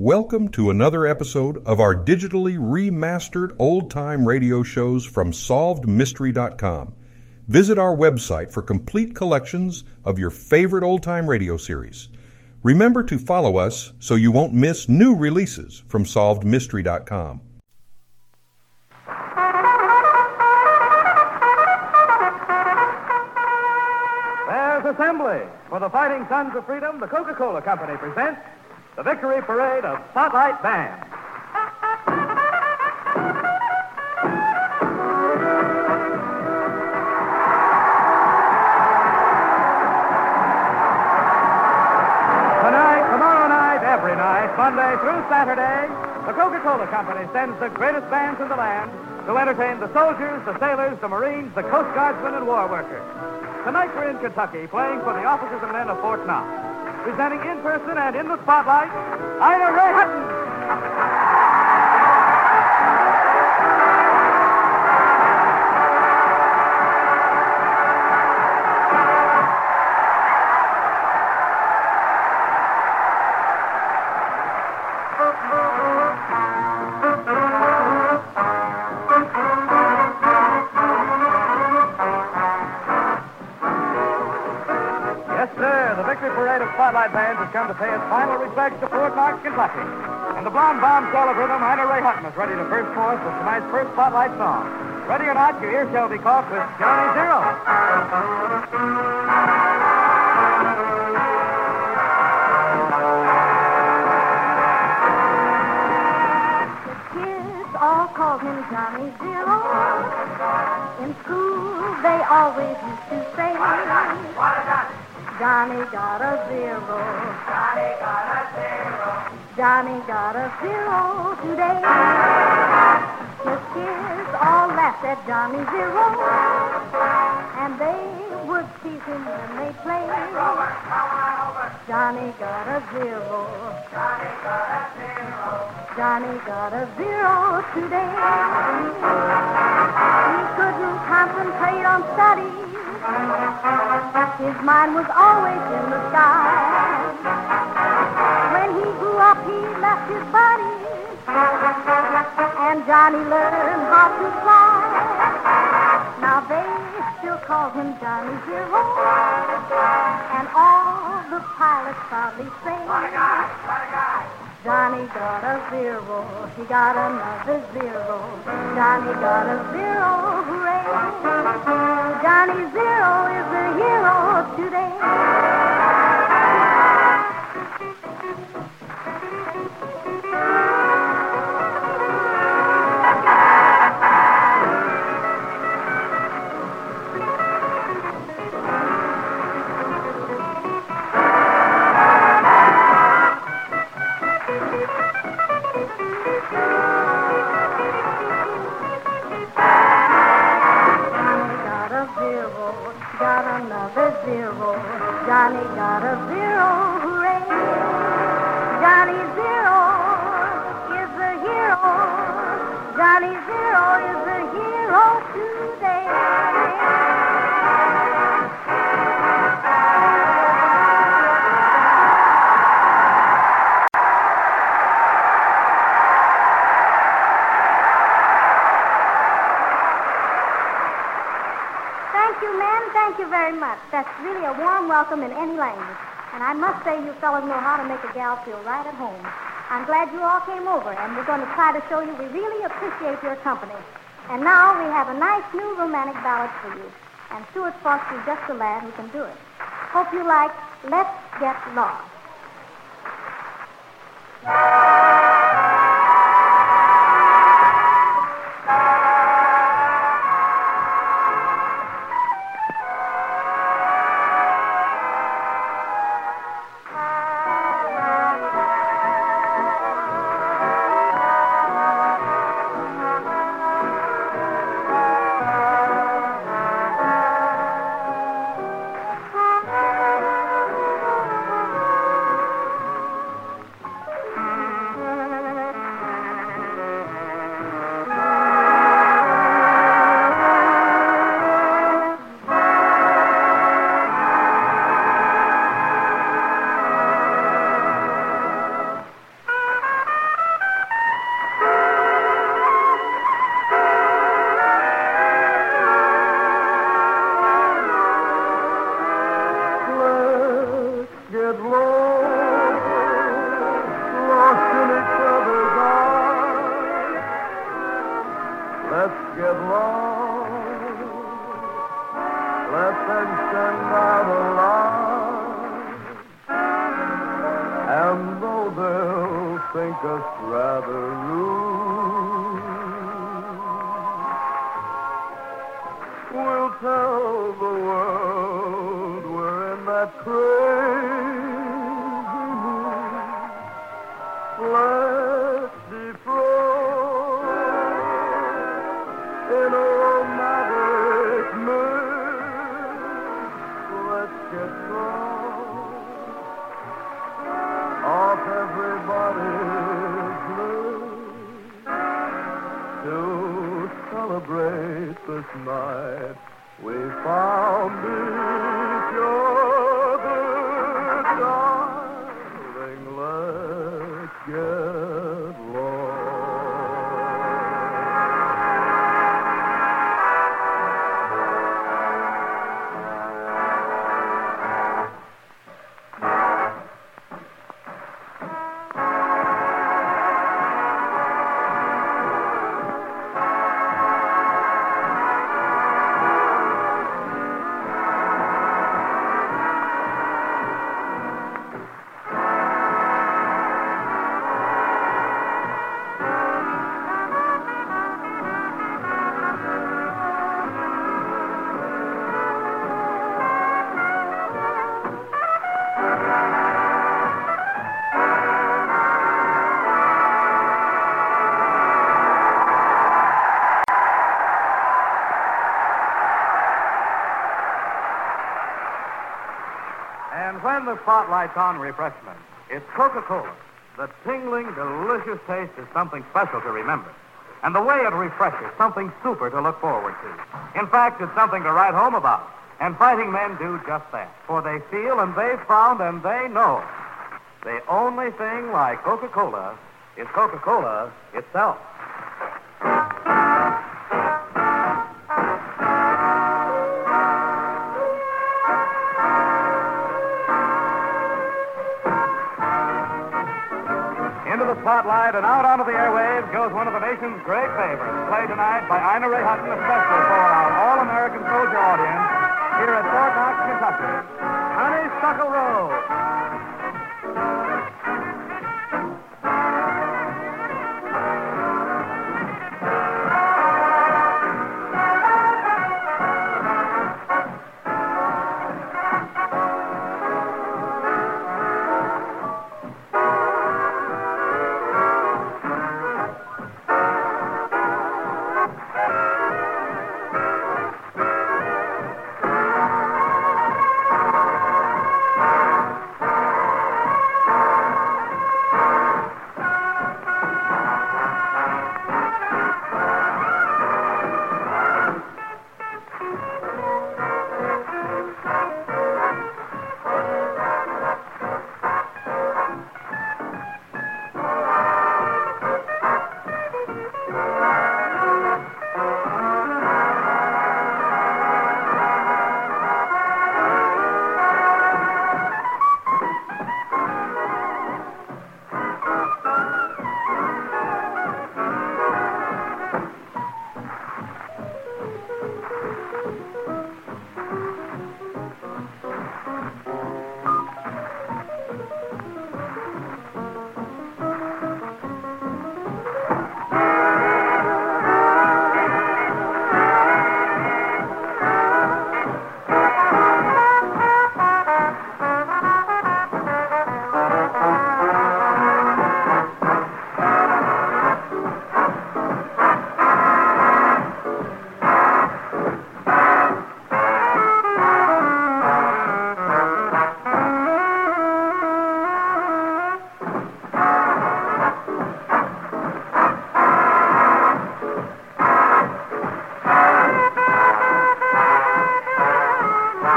Welcome to another episode of our digitally remastered old time radio shows from SolvedMystery.com. Visit our website for complete collections of your favorite old time radio series. Remember to follow us so you won't miss new releases from SolvedMystery.com. There's assembly. For the Fighting Sons of Freedom, the Coca Cola Company presents the Victory Parade of Spotlight Band. Tonight, tomorrow night, every night, Monday through Saturday, the Coca Cola Company sends the greatest bands in the land to entertain the soldiers, the sailors, the Marines, the Coast Guardsmen, and war workers. Tonight we're in Kentucky playing for the officers and men of Fort Knox. Presenting in person and in the spotlight, Ina Ray Hutton. Parade Spotlight Bands has come to pay its final respects to Fort Knox, Kentucky. And the blonde bombshell of rhythm, Ina Ray Hutton, is ready to first chorus with tonight's first Spotlight song. Ready or not, your ear shall be caught with Johnny Zero. Kids all called him Johnny Zero. In school, they always used to say, Johnny got a zero. Johnny got a zero. Johnny got a zero today. The kids all laughed at Johnny Zero. And they would tease him when they played. Johnny got a zero. Johnny got a zero. Johnny got a zero today. He couldn't concentrate on studies. His mind was always in the sky. When he grew up, he left his body, And Johnny learned how to fly. Now they still call him Johnny Zero. And all the pilots proudly say. Johnny got a zero. He got another zero. Johnny got a zero. Hooray. Johnny Zero is the hero today. Zero. Johnny got a zero, hooray. Johnny Zero Thank you very much. That's really a warm welcome in any language. And I must say you fellows know how to make a gal feel right at home. I'm glad you all came over, and we're going to try to show you we really appreciate your company. And now we have a nice new romantic ballad for you. And Stuart Foster's just the lad who can do it. Hope you like Let's Get Lost. Think us rather rude. And when the spotlight's on refreshment, it's Coca-Cola. The tingling, delicious taste is something special to remember. And the way it refreshes, something super to look forward to. In fact, it's something to write home about. And fighting men do just that. For they feel and they've found and they know. The only thing like Coca-Cola is Coca-Cola itself. Spotlight and out onto the airwaves goes one of the nation's great favorites, played tonight by Ina Ray Hutton, especially for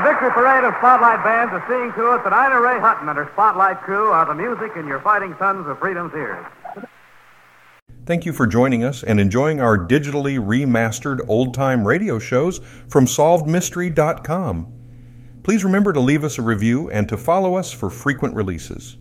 Mystery Parade of Spotlight Bands is seeing to it that Ina Ray Hutton and her Spotlight crew are the music in your fighting sons of freedom's ears. Thank you for joining us and enjoying our digitally remastered old time radio shows from SolvedMystery.com. Please remember to leave us a review and to follow us for frequent releases.